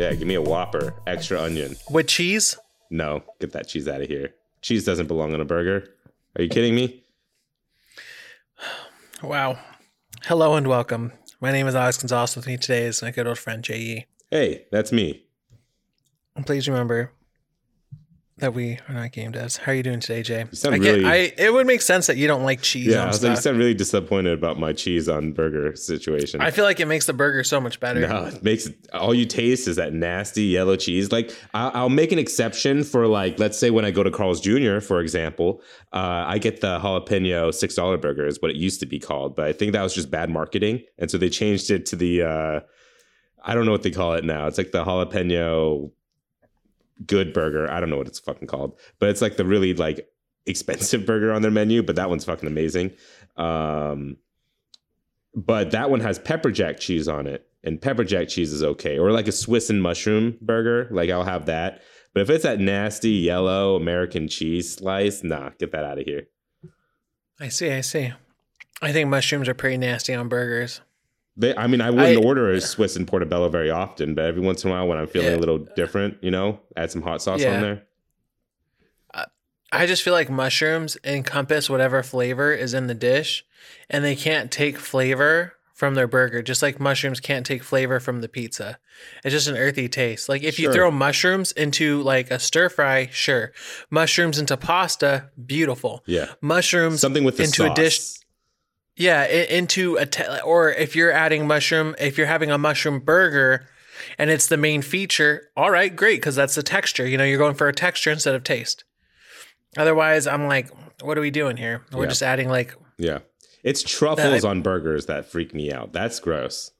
Yeah, give me a Whopper, extra onion. With cheese? No, get that cheese out of here. Cheese doesn't belong on a burger. Are you kidding me? Wow. Hello and welcome. My name is Alex Gonzalez. With me today is my good old friend Jay Yee Hey, that's me. And please remember that we are not game devs. How are you doing today, Jay? You sound I get, really- I it would make sense that you don't like cheese Yeah, I on was like, you sound really disappointed about my cheese on burger situation. I feel like it makes the burger so much better. No, it makes it, all you taste is that nasty yellow cheese. Like I'll, I'll make an exception for like, let's say when I go to Carl's Jr. for example, uh, I get the jalapeno six dollar burger is what it used to be called, but I think that was just bad marketing, and so they changed it to the uh, I don't know what they call it now. It's like the jalapeno good burger. I don't know what it's fucking called, but it's like the really like expensive burger on their menu. But that one's fucking amazing. Um, but that one has pepper jack cheese on it and pepper jack cheese is okay or like a swiss and mushroom burger like i'll have that but if it's that nasty yellow american cheese slice nah get that out of here I see, I see. I think mushrooms are pretty nasty on burgers. They, i mean i wouldn't I- order a swiss and portobello very often but every once in a while when i'm feeling Yeah. a little different you know add some hot sauce Yeah. on there I just feel like mushrooms encompass whatever flavor is in the dish, and they can't take flavor from their burger, just like mushrooms can't take flavor from the pizza. It's just an earthy taste. Like if you throw mushrooms into like a stir fry, sure. Mushrooms into pasta, beautiful. yeah Mushrooms something with the into a sauce. dish Yeah, into a te- or if you're adding mushroom, if you're having a mushroom burger and it's the main feature, all right, great because that's the texture. You know, you're going for a texture instead of taste. Otherwise, I'm like, what are we doing here? We're Yeah. just adding like yeah it's truffles That- on burgers that freak me out that's gross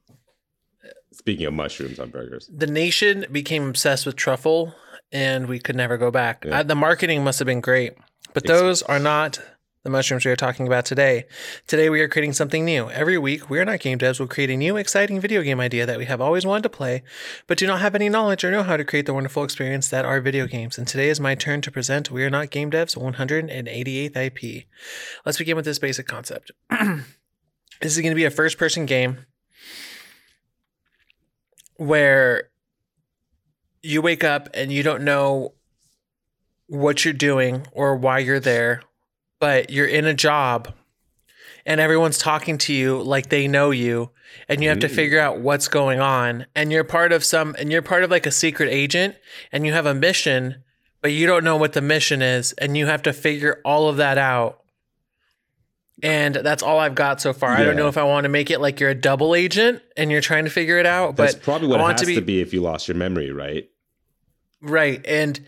speaking of mushrooms on burgers the nation became obsessed with truffle and we could never go back. Yeah. Uh, the marketing must have been great, but those are not the mushrooms we are talking about today. Today we are creating something new. Every week, we are not game devs will create a new exciting video game idea that we have always wanted to play, but do not have any knowledge or know how to create the wonderful experience that are video games. And today is my turn to present We Are Not Game Devs 188th IP. Let's begin with this basic concept. this is going to be a first person game where you wake up and you don't know what you're doing or why you're there, but you're in a job and everyone's talking to you like they know you and you have to figure out what's going on. And you're part of some and you're part of like a secret agent and you have a mission but you don't know what the mission is and you have to figure all of that out. And that's all I've got so far. I don't know if I want to make it like you're a double agent and you're trying to figure it out, that's but probably what I it want has to to be- be if you lost your memory right Right. And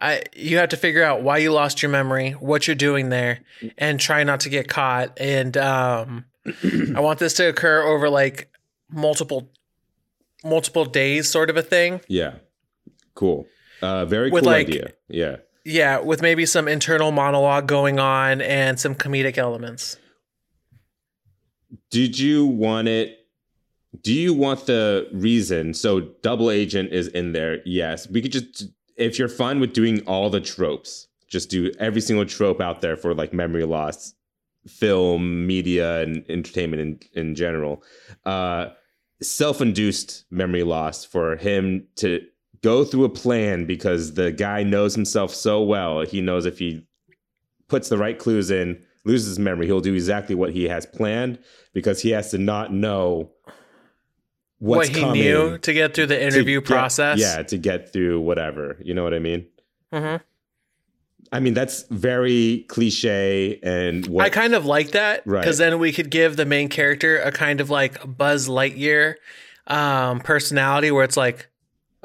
I you have to figure out why you lost your memory, what you're doing there, and try not to get caught. And um I want this to occur over like multiple multiple days sort of a thing. Yeah. Cool. Uh very With, cool like- idea. Yeah. Yeah, with maybe some internal monologue going on and some comedic elements. Did you want it do you want the reason so double agent is in there? Yes. We could just if you're fine with doing all the tropes, just do every single trope out there for like memory loss, film, media, and entertainment in, in general. Uh self-induced memory loss for him to go through a plan because the guy knows himself so well. He knows if he puts the right clues in, loses his memory, he'll do exactly what he has planned because he has to not know what he coming knew to get through the interview get- process. Yeah, to get through whatever. You know what I mean? hmm I mean that's very cliche and what I kind of like that Right. because then we could give the main character a kind of like Buzz Lightyear um, personality where it's like,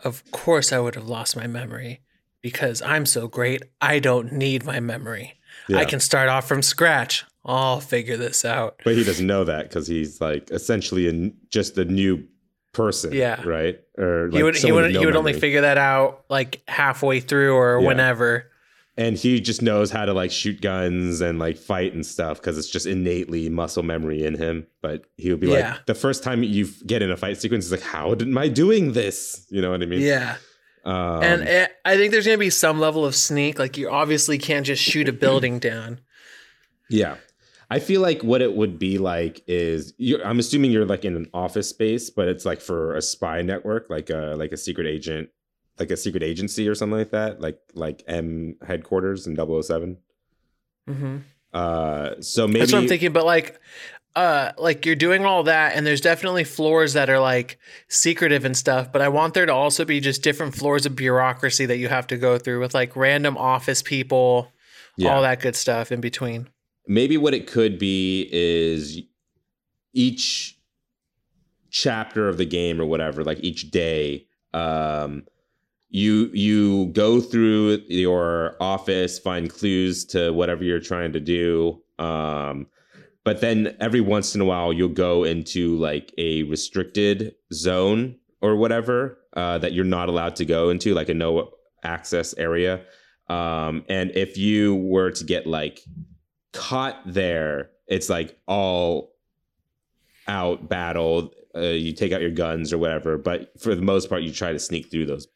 of course I would have lost my memory because I'm so great. I don't need my memory. I can start off from scratch. I'll figure this out. but he doesn't know that because he's like essentially a, n- just a new person. Yeah. Right. Or like he would he would no he would only figure that out like halfway through or Yeah. whenever. and he just knows how to like shoot guns and like fight and stuff because it's just innately muscle memory in him. But he would be Yeah. like, the first time you get in a fight sequence, is like, how am I doing this? You know what I mean? Yeah. Um, and it, I think there's going to be some level of sneak. Like you obviously can't just shoot a building down. yeah, I feel like what it would be like is you're, I'm assuming you're like in an office space, but it's like for a spy network, like a like a secret agent, like a secret agency or something like that, like like M headquarters in 7 Mm-hmm. Uh, so maybe That's what I'm thinking. But like, uh, like you're doing all that, and there's definitely floors that are like secretive and stuff. But I want there to also be just different floors of bureaucracy that you have to go through with like random office people, yeah. all that good stuff in between. Maybe what it could be is each chapter of the game or whatever like each day um you you go through your office find clues to whatever you're trying to do um but then every once in a while you'll go into like a restricted zone or whatever uh, that you're not allowed to go into like a no access area. Um and if you were to get like caught there, it's like all out battle. Uh, you take out your guns or whatever, but for the most part, you try to sneak through those.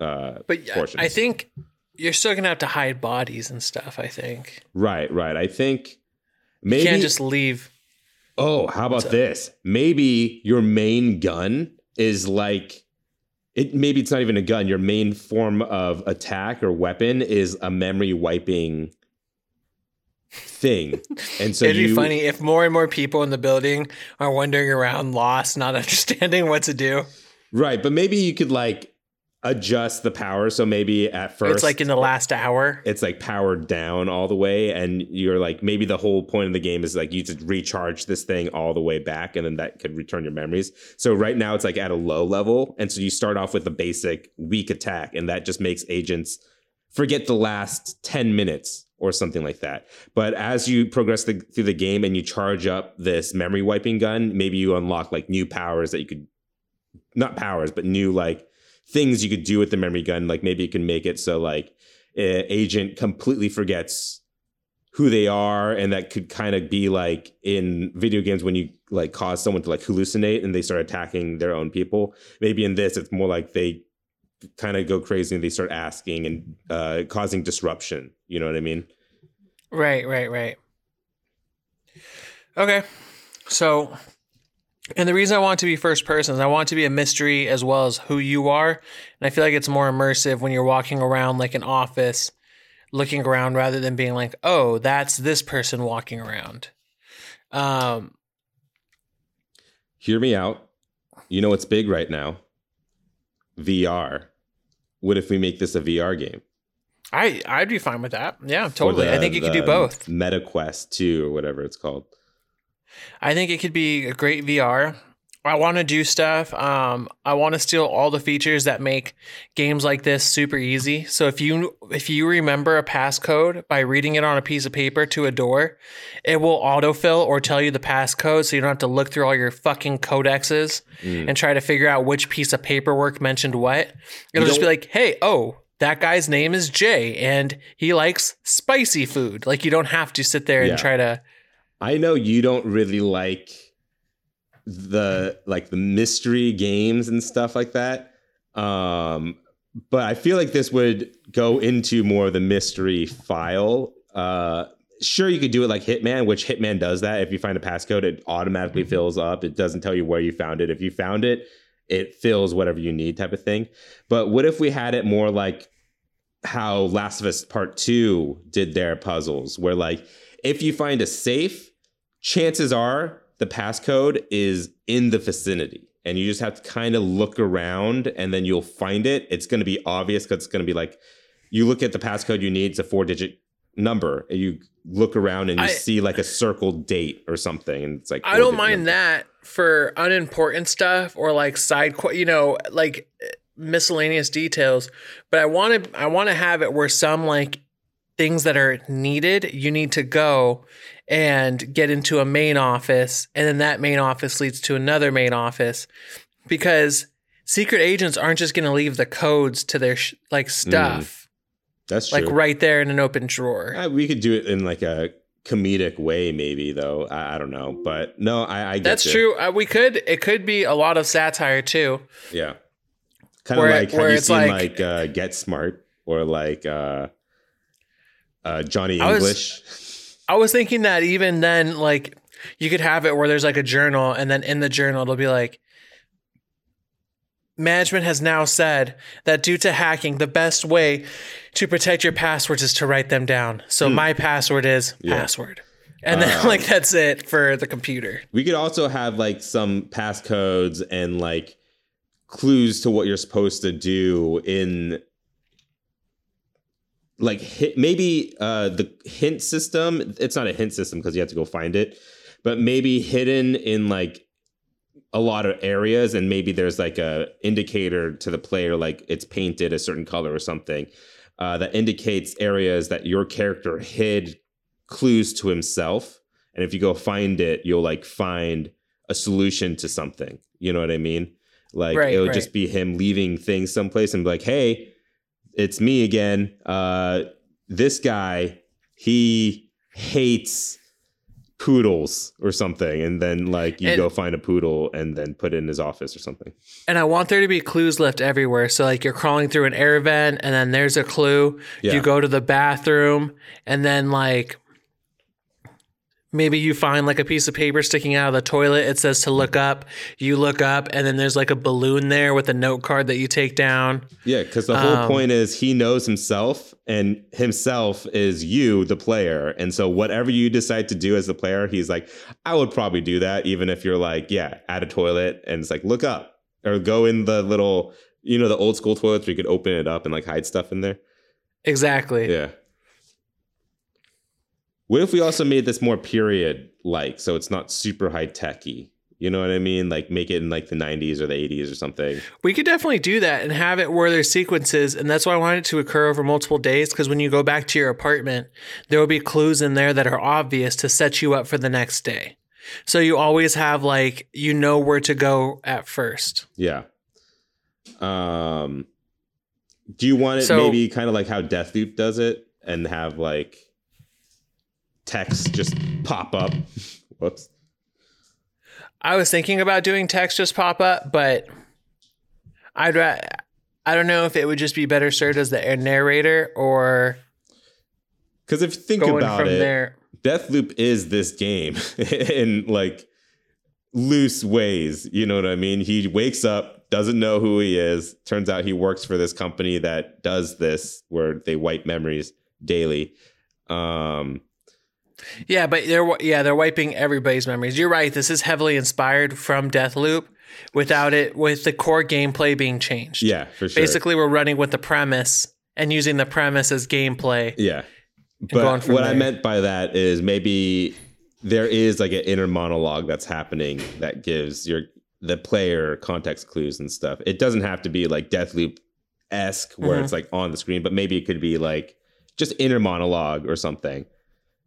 Uh, But yeah, Portions. I think you're still gonna have to hide bodies and stuff. I think right, right. I think maybe you can't just leave. oh, how about this? Maybe your main gun is like. It maybe it's not even a gun. Your main form of attack or weapon is a memory wiping thing, and so It'd you be funny if more and more people in the building are wandering around, lost, not understanding what to do. right. But maybe you could like adjust the power. So maybe at first it's like in the last hour. it's like powered down all the way and you're like maybe the whole point of the game is like you to recharge this thing all the way back and then that could return your memories so right now it's like at a low level and so you start off with a basic weak attack and that just makes agents forget the last 10 minutes or something like that. But as you progress the, through the game and you charge up this memory wiping gun maybe you unlock like new powers that you could not powers but new like things you could do with the memory gun. Like maybe you can make it so like agent completely forgets who they are and that could kind of be like in video games when you like cause someone to like hallucinate and they start attacking their own people. Maybe in this it's more like they kind of go crazy and they start asking and uh causing disruption you know what i mean Right, right, right. Okay. So, and the reason I want to be first person is I want to be a mystery as well as who you are. And I feel like it's more immersive when you're walking around like an office, looking around rather than being like, oh, that's this person walking around. Um, hear me out you know what's big right now vr what if we make this a vr game I I'd be fine with that. Yeah, totally. the- I think you could do both. meta quest 2 or whatever it's called I think it could be a great VR. I want to do stuff. Um, I want to steal all the features that make games like this super easy. So if you if you remember a passcode by reading it on a piece of paper to a door, it will autofill or tell you the passcode, so you don't have to look through all your fucking codexes Mm. and try to figure out which piece of paperwork mentioned what. It'll just be like, hey, oh. That guy's name is Jay, and he likes spicy food. Like you don't have to sit there and try to. I know you don't really like the like the mystery games and stuff like that. Um but I feel like this would go into more of the mystery file. Uh sure you could do it like Hitman, which Hitman does that. If you find a passcode, it automatically fills up. It doesn't tell you where you found it. If you found it, it fills whatever you need type of thing. But what if we had it more like how Last of Us Part 2 did their puzzles, where like if you find a safe, chances are the passcode is in the vicinity. And you just have to kind of look around and then you'll find it. It's going to be obvious because it's going to be like you look at the passcode you need, it's a four digit number. And you look around and you I- see like a circled date or something. And it's like, I don't mind that for unimportant stuff or like side, qu- you know, like miscellaneous details. But I want to, I want to have it where some like things that are needed, you need to go and get into a main office, and then that main office leads to another main office, because secret agents aren't just going to leave the codes to their sh- like stuff That's true. like right there in an open drawer. Uh, we could do it in like a comedic way, maybe though. I, I don't know, but no, I, I get That's you. true. Uh, we could. It could be a lot of satire too. Yeah, kind of like have you seen like- like, uh, Get Smart or like uh, uh, Johnny I was- English? I was thinking that even then, like you could have it where there's like a journal, and then in the journal it'll be like, management has now said that due to hacking, the best way to protect your passwords is to write them down. So my password is. Yeah. password, and then like that's it for the computer. We could also have like some passcodes and like clues to what you're supposed to do in like hit, maybe uh the hint system it's not a hint system because you have to go find it but maybe hidden in like a lot of areas and maybe there's like a indicator to the player like it's painted a certain color or something uh, that indicates areas that your character hid clues to himself and if you go find it you'll like find a solution to something you know what i mean like Right, it would right. just be him leaving things someplace and be like hey it's me again uh this guy he hates poodles or something and then like you And- go find a poodle and then put it in his office or something And I want there to be clues left everywhere. So like you're crawling through an air vent, and then there's a clue. Yeah. You go to the bathroom, and then like maybe you find like a piece of paper sticking out of the toilet. It says to look up. You look up, and then there's like a balloon there with a note card that you take down. Yeah, because the whole Um, point is he knows himself, and himself is you, the player. And so, whatever you decide to do as the player, he's like, I would probably do that, even if you're like, yeah, at a toilet, and it's like, look up or go in the little, you know, the old school toilets where you could open it up and like hide stuff in there. Exactly. Yeah. What if we also made this more period like, so it's not super high techy? You know what I mean? Like make it in like the 90s or the 80s or something. We could definitely do that and have it where there's sequences, and that's why I wanted it to occur over multiple days. Because when you go back to your apartment, there will be clues in there that are obvious to set you up for the next day. So you always have like you know where to go at first. Yeah. Um do you want it So- maybe kind of like how Deathloop does it and have like text just pop up? Whoops. I was thinking about doing text just pop up, but I'd ra- I don't know if it would just be better served as the narrator or Cuz if you think about it, there. Deathloop is this game in like loose ways. You know what I mean? He wakes up, doesn't know who he is. Turns out he works for this company that does this, where they wipe memories daily. Um, Yeah, but they're yeah they're wiping everybody's memories. You're right. This is heavily inspired from Deathloop, without it with the core gameplay being changed. yeah, for sure. Basically, we're running with the premise and using the premise as gameplay. yeah. But what I meant by that is maybe there is like an inner monologue that's happening that gives your the player context clues and stuff. It doesn't have to be like Deathloop esque where Mhm. it's like on the screen, but maybe it could be like just inner monologue or something.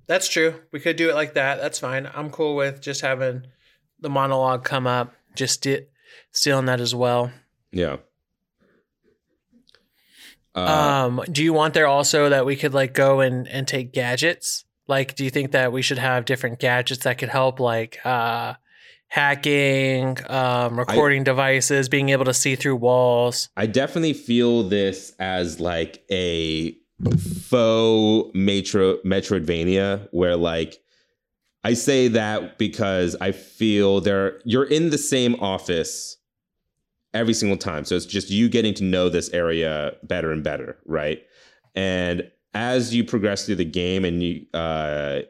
That's true. We could do it like that. That's fine. I'm cool with just having the monologue come up, just sti- stealing that as well. Yeah. Uh, um, do you want there also that we could like go and and take gadgets? Like, do you think that we should have different gadgets that could help, like uh, hacking, um, recording devices, being able to see through walls? I definitely feel this as like a faux metro Metroidvania where like I say that because I feel there you're in the same office every single time. So it's just you getting to know this area better and better, right? And as you progress through the game and you uh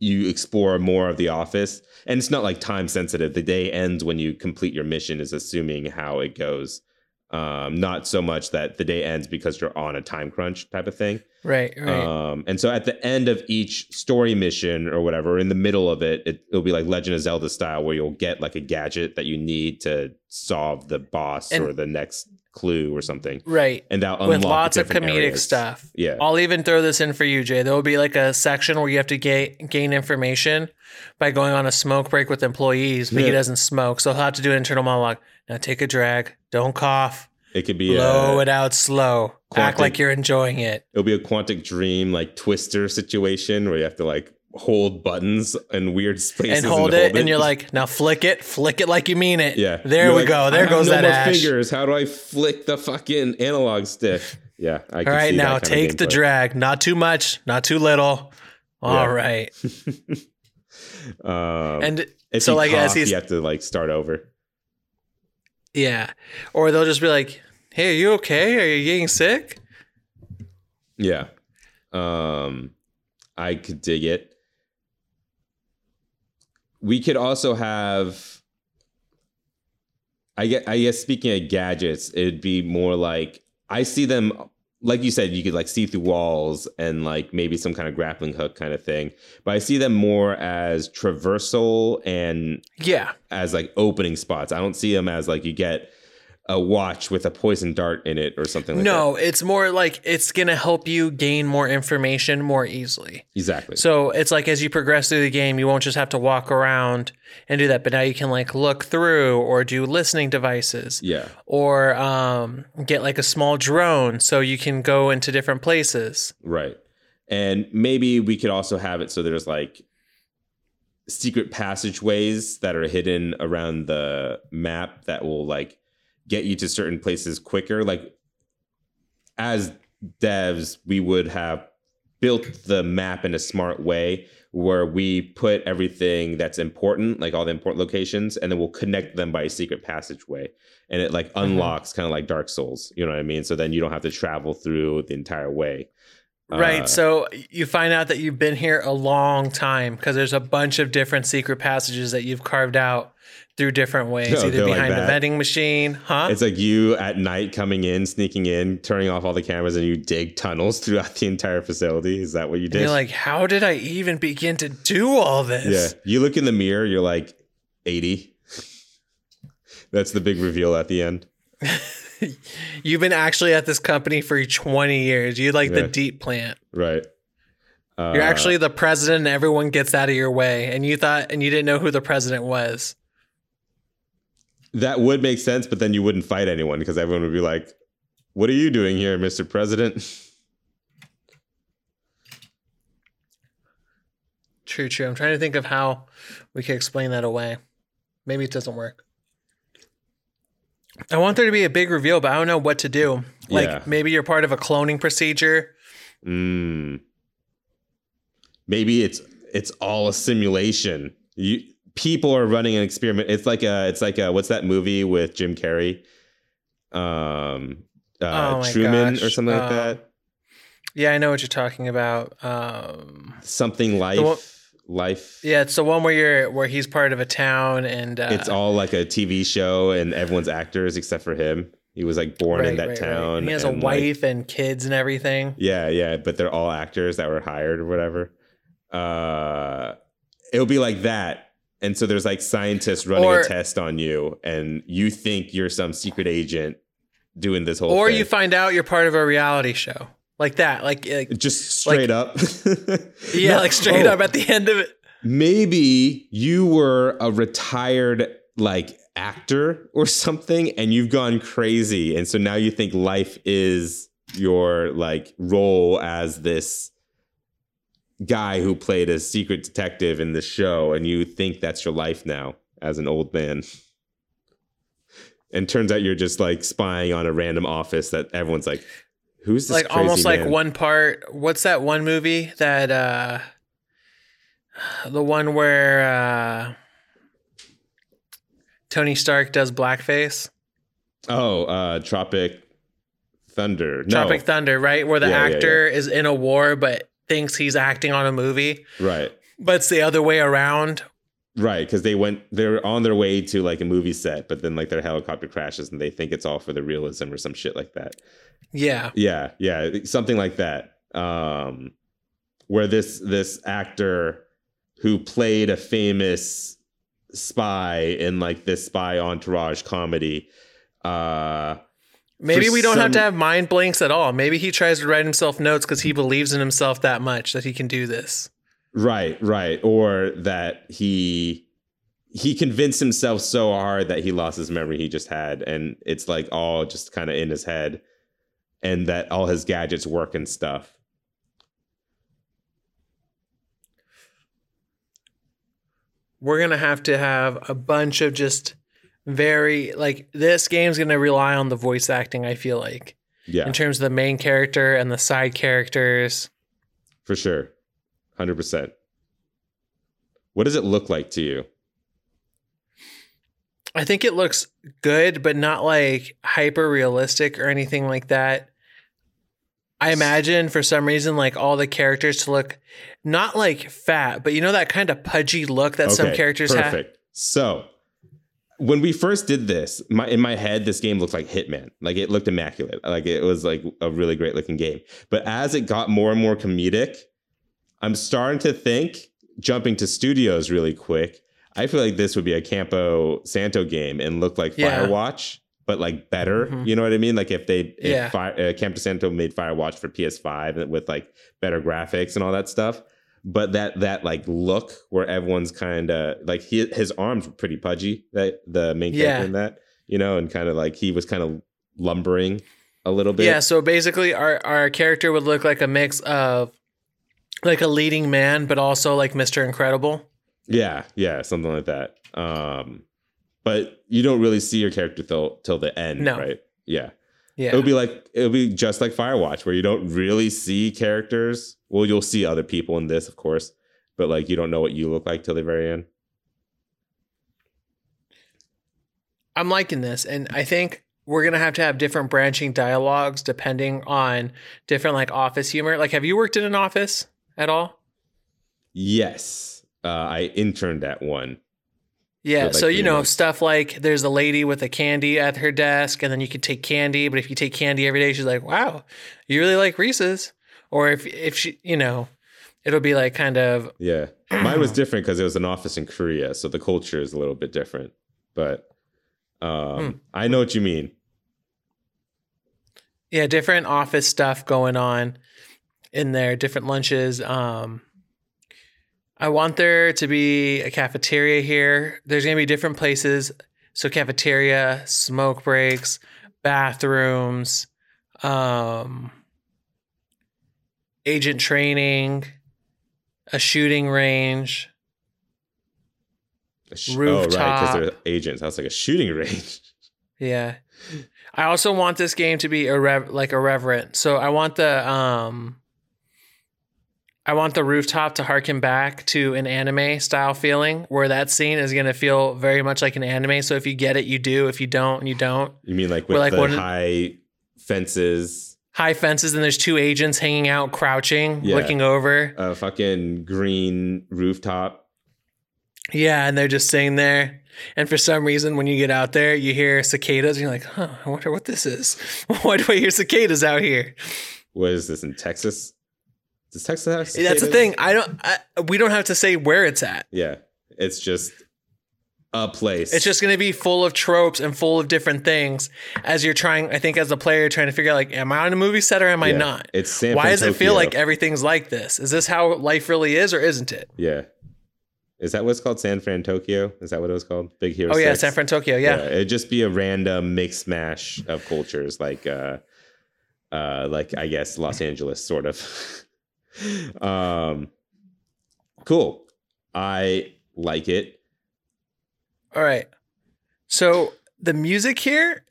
you explore more of the office and it's not like time sensitive the day ends when you complete your mission is assuming how it goes um not so much that the day ends because you're on a time crunch type of thing Right, right. um and so at the end of each story mission or whatever in the middle of it, it it'll be like legend of zelda style where you'll get like a gadget that you need to solve the boss And- or the next clue or something right. and that'll With lots of comedic areas. stuff. yeah I'll even throw this in for you, Jay. There will be like a section where you have to ga- gain information by going on a smoke break with employees, but he doesn't smoke. So he'll have to do an internal monologue. Now take a drag. Don't cough. it could be Blow a, it out slow. Act like you're enjoying it. it'll be a quantic dream like twister situation where you have to like hold buttons in weird spaces And hold it, and you're like, now flick it, flick it like you mean it. Yeah. There You're we like, go. There goes no that more ash. fingers. How do I flick the fucking analog stick? Yeah. I All right, now take the gameplay. drag. Not too much, not too little. All right. um, And so, like, as he's- you have to like start over. Yeah, or they'll just be like, "Hey, are you okay? Are you getting sick?" Yeah. Um I could dig it. We could also have I get I guess speaking of gadgets, it'd be more like I see them like you said, you could like see through walls and like maybe some kind of grappling hook kind of thing. But I see them more as traversal and Yeah, as like opening spots. I don't see them as like you get a watch with a poison dart in it or something like that. no, it's more like it's gonna help you gain more information more easily. Exactly. So it's like as you progress through the game, you won't just have to walk around and do that, but now you can like look through or do listening devices yeah. or um, get like a small drone so you can go into different places. Right. And maybe we could also have it so there's like secret passageways that are hidden around the map that will like get you to certain places quicker. Like as devs, we would have built the map in a smart way where we put everything that's important, like all the important locations, and then we'll connect them by a secret passageway. And it like mm-hmm. unlocks kind of like Dark Souls. You know what I mean? So then you don't have to travel through the entire way. Right. Uh, So you find out that you've been here a long time because there's a bunch of different secret passages that you've carved out through different ways, Oh, either like behind the that? vending machine, huh? It's like you at night coming in, sneaking in, turning off all the cameras, and you dig tunnels throughout the entire facility. Is that what you and did? you're like, how did I even begin to do all this? yeah. You look in the mirror, you're like 80. That's the big reveal at the end. You've been actually at this company for 20 years. You're like Yeah. the deep plant. Right. Uh, You're actually the president and everyone gets out of your way. And you thought, and you didn't know who the president was. that would make sense, but then you wouldn't fight anyone because everyone would be like, What are you doing here, Mr. President? True, true. I'm trying to think of how we could explain that away. Maybe it doesn't work. I want there to be a big reveal, but I don't know what to do. Like Yeah. maybe you're part of a cloning procedure. Mm. Maybe it's it's all a simulation. You people are running an experiment. It's like a it's like a what's that movie with Jim Carrey? Um uh, Oh Truman gosh. or something like Um, that. Yeah, I know what you're talking about. Um, Something life life. yeah, it's the one where you're where he's part of a town and uh, It's all like a TV show and everyone's actors except for him. He was like born in that right, right. town. And he has a and, like, wife and kids and everything. Yeah, yeah, but they're all actors that were hired or whatever. Uh it'll be like that. And so there's like scientists running Or- a test on you and you think you're some secret agent doing this whole Or thing. you find out you're part of a reality show. Like that. Like, like just straight up. yeah, No, like straight oh, up at the end of it. Maybe you were a retired like actor or something and you've gone crazy and so now you think life is your like role as this guy who played a secret detective in the show and you think that's your life now as an old man and turns out you're just like spying on a random office that everyone's like who's this like almost like one part what's that one movie that uh the one where uh Tony Stark does blackface? oh uh tropic thunder no Tropic Thunder, right? Where the Yeah, yeah, actor is in a war but thinks he's acting on a movie, right but it's the other way around. Right, because they went, they're on their way to like a movie set, but then like their helicopter crashes and they think it's all for the realism or some shit like that. Yeah. Yeah, yeah, something like that. Um, where this this actor who played a famous spy in like this spy entourage comedy, uh, Maybe we don't have to have mind blanks at all. Maybe he tries to write himself notes because he believes in himself that much that he can do this. Right, right, or that he he convinced himself so hard that he lost his memory he just had, and it's like all just kind of in his head, and that all his gadgets work and stuff. we're gonna have to have a bunch of just very like this game's gonna rely on the voice acting i feel like Yeah, in terms of the main character and the side characters for sure. Hundred percent. What does it look like to you? I think it looks good, but not like hyper realistic or anything like that. I imagine for some reason, like all the characters to look not like fat, but you know that kind of pudgy look that some Okay, characters have. perfect. So when we first did this, my in my head, this game looked like Hitman. Like it looked immaculate. Like it was like a really great looking game. But as it got more and more comedic, I'm starting to think, jumping to studios really quick. I feel like this would be a Campo Santo game and look like Yeah. Firewatch, but like better. Mhm. You know what I mean? Like if they, if Yeah. Fi- uh, Campo Santo made Firewatch for PS5 with like better graphics and all that stuff. But that that like look where everyone's kind of like he, his arms were pretty pudgy. That the main character Yeah. in that, you know, and kind of like he was kind of lumbering a little bit. Yeah, so basically our our character would look like a mix of like a leading man, but also like Mr. Incredible. Yeah, yeah, something like that. Um, but you don't really see your character till till the end, No. right? Yeah. Yeah. It would be like it would be just like Firewatch, where you don't really see characters. Well, you'll see other people in this, of course, but like you don't know what you look like till the very end. I'm liking this, and I think we're gonna have to have different branching dialogues depending on different like office humor. Like, have you worked in an office at all? Yes, uh, I interned at one. Yeah, like, so you know stuff like there's a lady with a candy at her desk, and then you can take candy. But if you take candy every day, she's like, "Wow, you really like Reese's." Or if if she, you know, it'll be like kind of Yeah, mine was different because it was an office in Korea, so the culture is a little bit different. But um, Hmm. I know what you mean. yeah different office stuff going on in there, different lunches. Um, I want there to be a cafeteria here. There's gonna be different places. So cafeteria, smoke breaks, bathrooms, um, agent training, a shooting range. A sh- Oh, right, because they're agents. That's like a shooting range. Yeah. I also want this game to be irrev- like irreverent. So I want the um I want the rooftop to harken back to an anime style feeling where that scene is going to feel very much like an anime. So if you get it, you do. If you don't, you don't. You mean like We're with like the high fences, High fences and there's two agents hanging out crouching, Yeah. looking over. a fucking green rooftop? Yeah, and they're just sitting there. And for some reason, when you get out there, you hear cicadas. And you're like, huh, I wonder what this is. Why do I hear cicadas out here? What is this in Texas? Does Texas have That's the thing. I don't. I, we don't have to say where it's at. Yeah, it's just a place. It's just going to be full of tropes and full of different things as you're trying. I think as a player, you're trying to figure out like, am I on a movie set or am I not? It's San Why does it feel like everything's like this? Is this how life really is or isn't it? Yeah. Is that what's called San Fran Tokyo? Is that what it was called? Big Hero. Oh yeah, 6? San Fran, Tokyo. Yeah. it'd just be a random mix mash of cultures, like uh, uh, like I guess Los Angeles, sort of. um, cool. I like it. All right. So the music here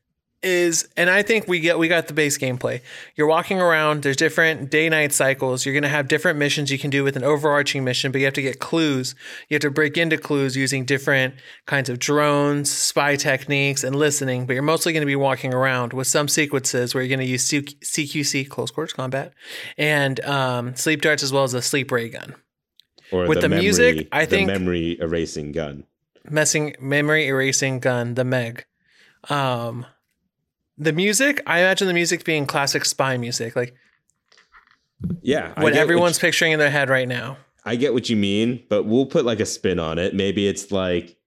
is, and I think we get we got the base gameplay. You're walking around. There's different day night cycles. You're gonna have different missions you can do with an overarching mission, but you have to get clues. You have to break into clues using different kinds of drones, spy techniques, and listening. But you're mostly going to be walking around with some sequences where you're going to use CQC, close quarters combat, and um, sleep darts as well as a sleep ray gun. Or With the memory, music, I the think- memory erasing gun. messing memory erasing gun the meg um the music i imagine the music being classic spy music like Yeah, what everyone's you- picturing in their head right now I get what you mean, but we'll put like a spin on it. Maybe it's like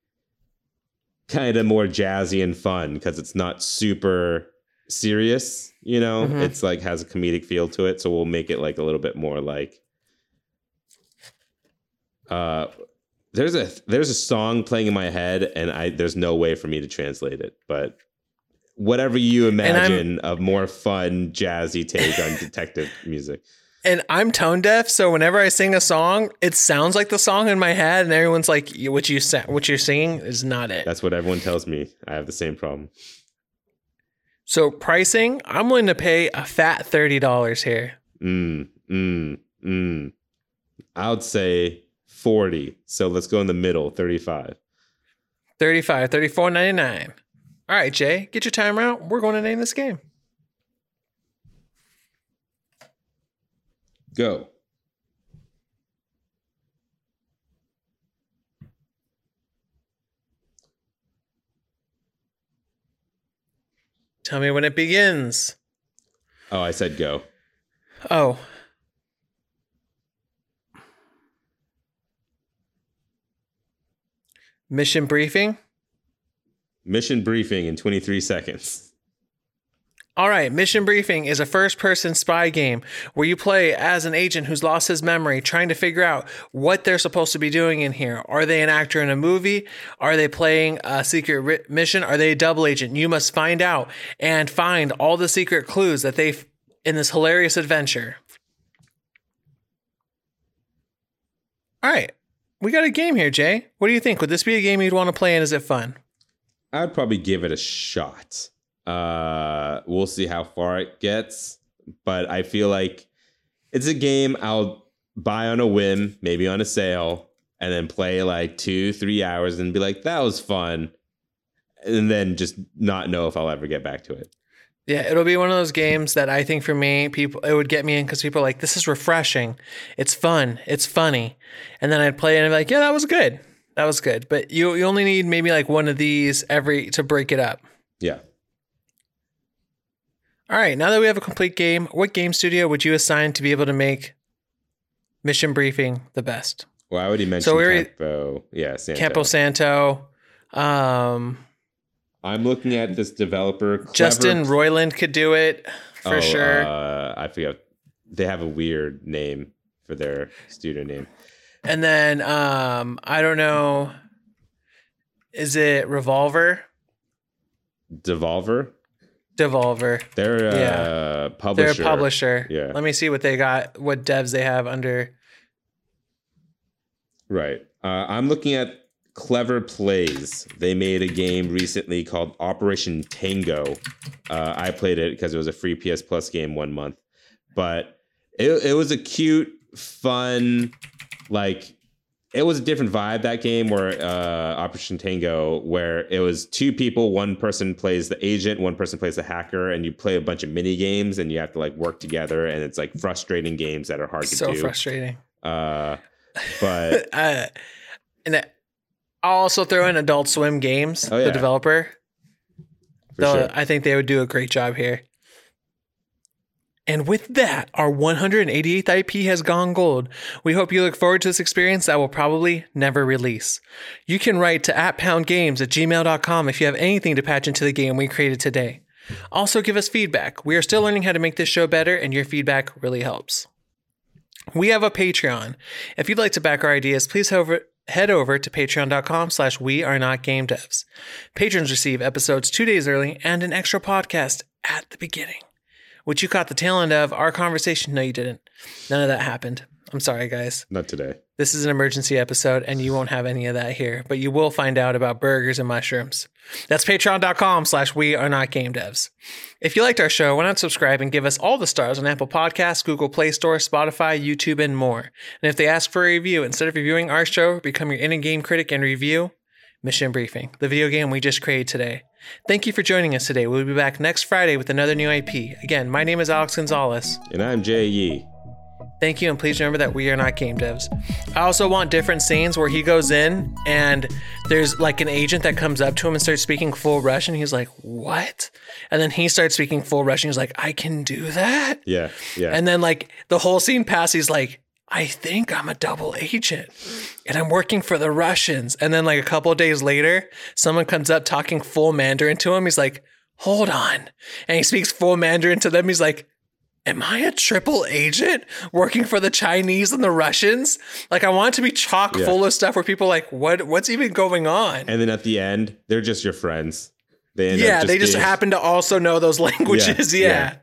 kind of more jazzy and fun because it's not super serious, you know? Mhm. It's like has a comedic feel to it, so we'll make it like a little bit more like uh there's a there's a song playing in my head and I there's no way for me to translate it, but whatever you imagine a more fun jazzy take on detective music. and i'm tone deaf so whenever i sing a song it sounds like the song in my head and everyone's like what you sa- what you're singing is not it That's what everyone tells me. I have the same problem. so pricing i'm willing to pay a fat $30 here Mm, mm, mm. I would say 40. So let's go in the middle, 35. 35, 34.99. All right, Jay, get your timer out. We're going to name this game. Go. Tell me when it begins. Oh, I said go. Oh. Mission briefing. Mission briefing in 23 seconds. All right, Mission Briefing is a first person spy game where you play as an agent who's lost his memory, trying to figure out what they're supposed to be doing in here. Are they an actor in a movie? Are they playing a secret mission? Are they a double agent? You must find out and find all the secret clues that they in this hilarious adventure. All right, we got a game here, Jay. What do you think? Would this be a game you'd want to play and is it fun? I'd probably give it a shot. Uh, we'll see how far it gets, but I feel like it's a game I'll buy on a whim, maybe on a sale, and then play like two, three hours and be like, that was fun. And then just not know if I'll ever get back to it. Yeah, it'll be one of those games that I think for me, people it would get me in because people are like, "This is refreshing, it's fun, it's funny," and then I'd play it and I'd be like, "Yeah, that was good, that was good." But you you only need maybe like one of these every to break it up. Yeah. All right, now that we have a complete game, what game studio would you assign to be able to make mission briefing the best? Well, I already mentioned So we're- Campo. Yeah, Santo. Campo Santo, um, I'm looking at this developer. Clever- Justin Roiland could do it for Oh, sure. Uh, I forget. They have a weird name for their studio name. And then um, I don't know, is it Revolver? Devolver. Devolver. They're a Yeah. publisher. They're a publisher. Yeah. Let me see what they got, what devs they have under. Right. Uh, I'm looking at Clever Plays. They made a game recently called Operation Tango. Uh, I played it because it was a free PS Plus game one month, but it it was a cute, fun, like it was a different vibe that game where uh, Operation Tango, where it was two people, one person plays the agent, one person plays the hacker, and you play a bunch of mini games and you have to like work together, and it's like frustrating games that are hard to do. So frustrating. Uh, but uh, and I'll also throw in Adult Swim Games, Oh, yeah. the developer. for sure. I think they would do a great job here. And with that, our 188th IP has gone gold. We hope you look forward to this experience that will probably never release. You can write to at poundgames at gmail.com if you have anything to patch into the game we created today. Also, give us feedback. We are still learning how to make this show better, and your feedback really helps. We have a Patreon. If you'd like to back our ideas, please head over to patreon.com slash we are not game devs. Patrons receive episodes two days early and an extra podcast at the beginning, which you caught the tail end of our conversation. No, you didn't. None of that happened. I'm sorry, guys. Not today. This is an emergency episode, and you won't have any of that here, but you will find out about burgers and mushrooms. That's patreon.com slash we are not game devs. If you liked our show, why not subscribe and give us all the stars on Apple Podcasts, Google Play Store, Spotify, YouTube, and more. And if they ask for a review, instead of reviewing our show, become your in-game critic and review Mission Briefing, the video game we just created today. Thank you for joining us today. We'll be back next Friday with another new IP. Again, my name is Alex Gonzalez. And I'm Jay Yee. Thank you, and please remember that we are not game devs. I also want different scenes where he goes in and there's like an agent that comes up to him and starts speaking full Russian. He's like, "What?" And then he starts speaking full Russian. He's like, "I can do that." Yeah, yeah. And then like the whole scene passes. He's like, "I think I'm a double agent, and I'm working for the Russians." And then like a couple of days later, someone comes up talking full Mandarin to him. He's like, "Hold on," and he speaks full Mandarin to them. He's like. Am I a triple agent working for the Chinese and the Russians? Like I want it to be chock Yeah. full of stuff where people are like, what what's even going on? and then at the end, they're just your friends. They end yeah, up they just being- happen to also know those languages. Yeah, Yeah. yeah.